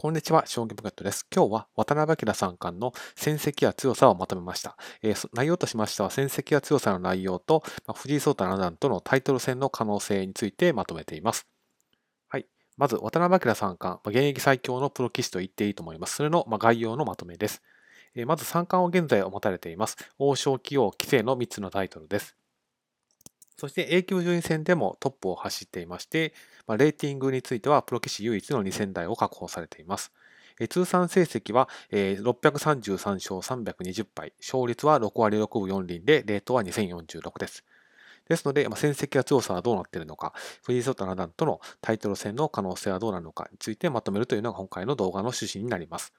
こんにちは、将棋ポケットです。今日は渡辺明三冠の戦績や強さをまとめました。えー内容としましては、戦績や強さの内容と、ま藤井聡太七段とのタイトル戦の可能性についてまとめています。はい。まず、渡辺明三冠、ま現役最強のプロ棋士と言っていいと思います。それのま概要のまとめです。えーまず、三冠を現在持たれています。王将、棋王、棋聖の3つのタイトルです。そして A 級順位戦でもトップを走っていまして、まあ、レーティングについてはプロ棋士唯一の2000台を確保されています。通算成績は、えー633勝320敗、勝率は6割6分4厘で、レートは2046です。ですので、まあ、戦績や強さはどうなっているのか、藤井聡太七段とのタイトル戦の可能性はどうなるのかについてまとめるというのが今回の動画の趣旨になります。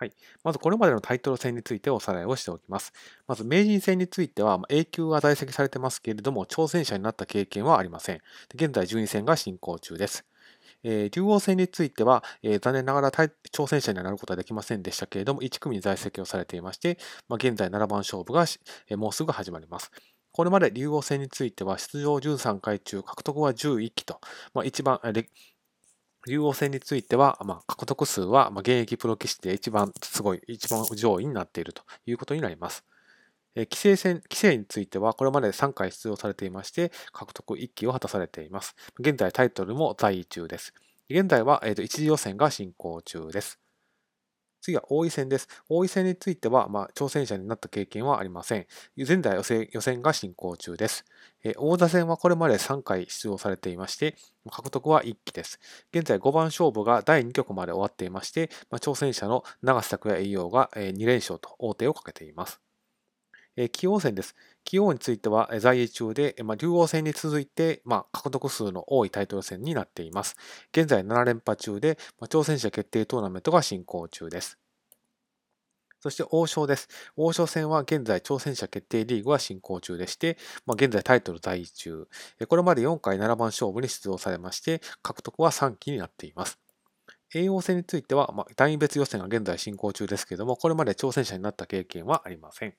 はい。まずこれまでのタイトル戦についておさらいをしておきます。まず名人戦については A 級は在籍されてますけれども、挑戦者になった経験はありません。現在12戦が進行中です。えー竜王戦については、えー残念ながら挑戦者にはなることはできませんでしたけれども、1組に在籍をされていまして、まあ、現在7番勝負が、えーもうすぐ始まります。これまで竜王戦については出場13回中獲得は11期と、まあ、一番、竜王戦については、まあ、獲得数は、まあ、現役プロ棋士で一番すごい、一番上位になっているということになります。えー棋聖戦、棋聖についてはこれまで3回出場されていまして、獲得1期を果たされています。現在タイトルも在位中です。現在は、えーと一次予選が進行中です。次は王位戦です。王位戦については、まあ、挑戦者になった経験はありません。現在予選予選が進行中です。え王座戦はこれまで3回出場されていまして、獲得は1期です。現在5番勝負が第2局まで終わっていまして、まあ、挑戦者の長瀬拓也栄養が2連勝と王手をかけています。棋王戦です。棋王については在位中で、まあ、竜王戦に続いて、まあ、獲得数の多いタイトル戦になっています。現在7連覇中で、まあ、挑戦者決定トーナメントが進行中です。そして王将です。王将戦は現在挑戦者決定リーグは進行中でして、まあ、現在タイトル在位中。これまで4回7番勝負に出場されまして、獲得は3期になっています。栄王戦については、まあ、単位別予選が現在進行中ですけれども、これまで挑戦者になった経験はありません。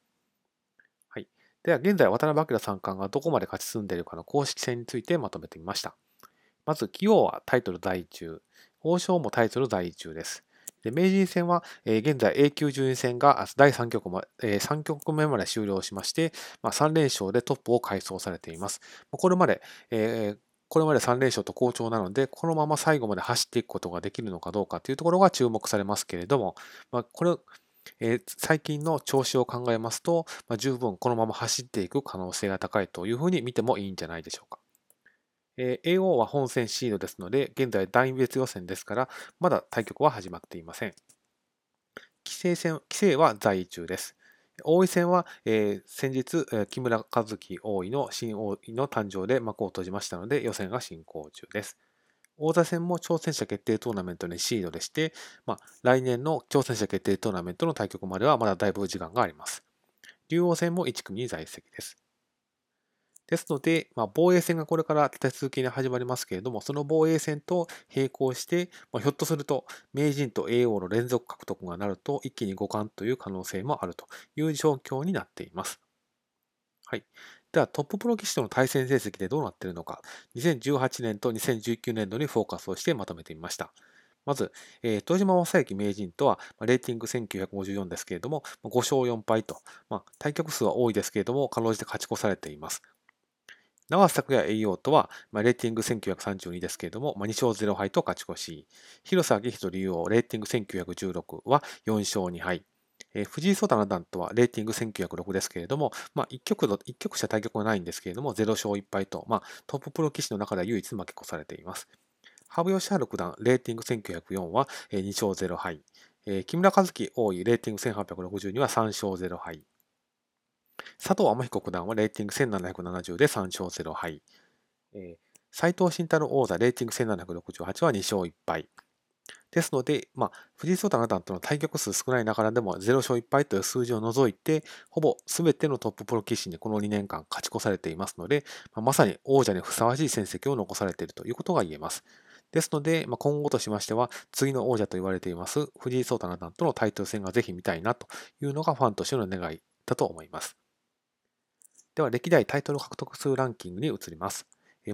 では、現在、渡辺明三冠がどこまで勝ち進んでいるかの公式戦についてまとめてみました。まず、棋王はタイトル在位中。王将もタイトル在位中です。で名人戦は、えー現在 A 級順位戦が第3局ま、えー3局目まで終了しまして、まあ、3連勝でトップを回走されています。これまで、えーこれまで3連勝と好調なので、このまま最後まで走っていくことができるのかどうかというところが注目されますけれども、まあ、これ、えー最近の調子を考えますと、まあ、十分このまま走っていく可能性が高いというふうに見てもいいんじゃないでしょうか。えー AO は本戦シードですので、現在第2別予選ですから、まだ対局は始まっていません。棋聖戦、棋聖は在位中です。王位戦は、えー先日、木村和樹王位の新王位の誕生で幕を閉じましたので、予選が進行中です。王座戦も挑戦者決定トーナメントにシードでして、まあ、来年の挑戦者決定トーナメントの対局まではまだだいぶ時間があります。竜王戦も1組に在籍です。ですので、まあ、防衛戦がこれから立て続けに始まりますけれども、その防衛戦と並行して、まあ、ひょっとすると、名人と叡王の連続獲得がなると、一気に五冠という可能性もあるという状況になっています。はい。では、トッププロ棋士との対戦成績でどうなっているのか、2018年と2019年度にフォーカスをしてまとめてみました。まず、えー豊島将之名人とは、まあレーティング1954ですけれども、まあ5勝4敗と、まあ、対局数は多いですけれども、かろうじて勝ち越されています。長瀬拓也栄養とは、まあ、レーティング1932ですけれども、まあ、2勝0敗と勝ち越し。広瀬明人竜王、レーティング1916は4勝2敗。えー藤井聡太七段とはレーティング1906ですけれども、まあ、一局の一局しか対局がないんですけれども、0勝1敗と、まあ、トッププロ棋士の中では唯一負け越されています。羽生善治九段、レーティング1904はえー2勝0敗。えー木村和樹王位、レーティング1862は3勝0敗。佐藤天彦九段はレーティング1770で3勝0敗。えー斉藤慎太郎王座、レーティング1768は2勝1敗。ですので、まあ、藤井聡太七段との対局数少ない中でも0勝1敗という数字を除いて、ほぼ全てのトッププロ棋士にこの2年間勝ち越されていますので、まあまさに王者にふさわしい戦績を残されているということが言えます。ですので、まあ、今後としましては、次の王者と言われています藤井聡太七段とのタイトル戦がぜひ見たいなというのがファンとしての願いだと思います。では、歴代タイトル獲得数ランキングに移ります。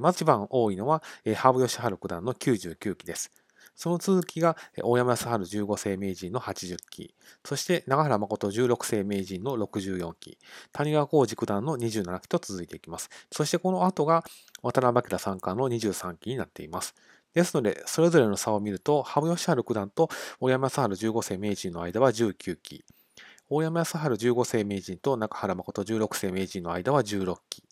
まず一番多いのは、えー羽生善治九段の99期です。その続きが大山康晴15世名人の80期、そして長原誠16世名人の64期、谷川浩二九段の27期と続いていきます。そしてこの後が渡辺明三冠の23期になっています。ですので、それぞれの差を見ると、羽生善治九段と大山康晴15世名人の間は19期、大山康晴15世名人と中原誠16世名人の間は16期、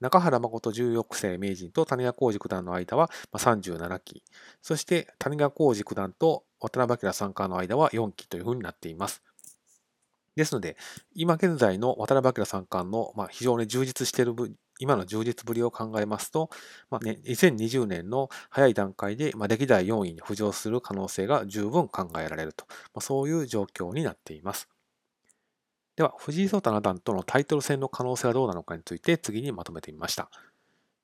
中原誠16世名人と谷川浩二九段の間は37期、そして谷川浩二九段と渡辺明三冠の間は4期というふうになっています。ですので、今現在の渡辺明三冠の、ま非常に充実している今の充実ぶりを考えますと、まあね、2020年の早い段階で、ま歴代4位に浮上する可能性が十分考えられると、まそういう状況になっています。では、藤井聡太七段とのタイトル戦の可能性はどうなのかについて次にまとめてみました。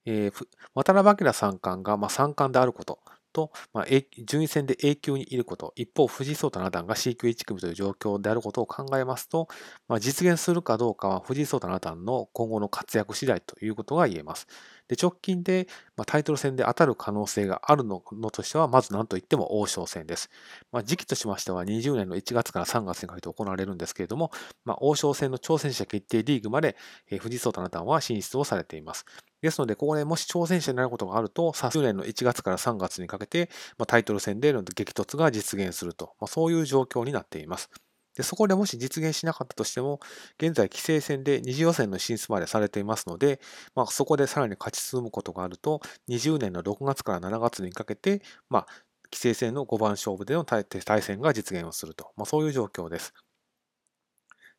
えー、渡辺明三冠が、ま三冠であることと、まあ、順位戦で A 級にいること、一方、藤井聡太七段が C 級1組という状況であることを考えますと、まあ、実現するかどうかは藤井聡太七段の今後の活躍次第ということが言えます。で直近で、まあ、タイトル戦で当たる可能性があるのとしては、まず何といっても王将戦です。まあ、時期としましては20年の1月から3月にかけて行われるんですけれども、まあ、王将戦の挑戦者決定リーグまで、えー、藤井聡太七段は進出をされています。ですので、ここでもし挑戦者になることがあると、昨年の1月から3月にかけて、まあ、タイトル戦での激突が実現すると、まあ、そういう状況になっています。でそこでもし実現しなかったとしても、現在、規制戦で二次予選の進出までされていますので、まあ、そこでさらに勝ち進むことがあると、20年の6月から7月にかけて、まあ、規制戦の5番勝負での対戦が実現をすると、まあ、そういう状況です。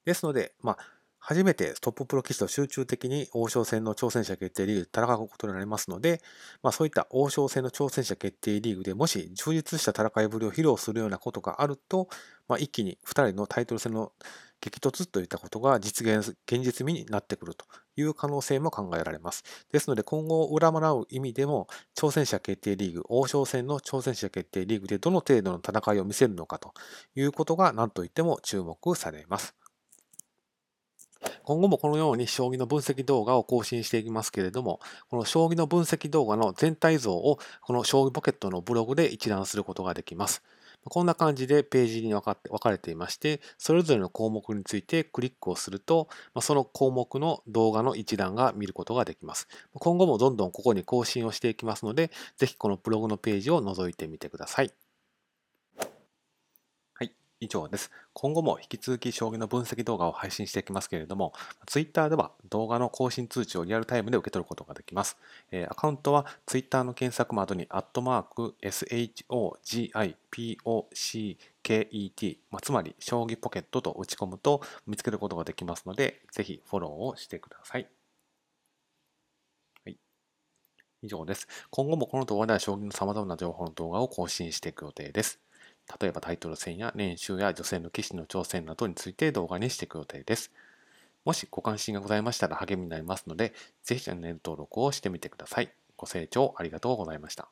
ですので、まあ、初めてトッププロ棋士と集中的に王将戦の挑戦者決定リーグで戦うことになりますので、まあ、そういった王将戦の挑戦者決定リーグでもし充実した戦いぶりを披露するようなことがあると、まあ、一気に2人のタイトル戦の激突といったことが実現、現実味になってくるという可能性も考えられます。ですので今後を占う意味でも挑戦者決定リーグ、王将戦の挑戦者決定リーグでどの程度の戦いを見せるのかということが何といっても注目されます。今後もこのように将棋の分析動画を更新していきますけれども、この将棋の分析動画の全体像をこの将棋ポケットのブログで一覧することができます。こんな感じでページに分かって分かれていまして、それぞれの項目についてクリックをすると、その項目の動画の一覧が見ることができます。今後もどんどんここに更新をしていきますので、ぜひこのブログのページを覗いてみてください。以上です。今後も引き続き将棋の分析動画を配信していきますけれども、Twitter では動画の更新通知をリアルタイムで受け取ることができます。えアカウントは Twitter の検索窓に、アットマーク、SHOGIPOCKET、まあ、つまり、将棋ポケットと打ち込むと見つけることができますので、ぜひフォローをしてください。はい。以上です。今後もこの動画では将棋の様々な情報の動画を更新していく予定です。例えばタイトル戦や練習や女性の棋士の挑戦などについて動画にしていく予定です。もしご関心がございましたら励みになりますので、ぜひチャンネル登録をしてみてください。ご清聴ありがとうございました。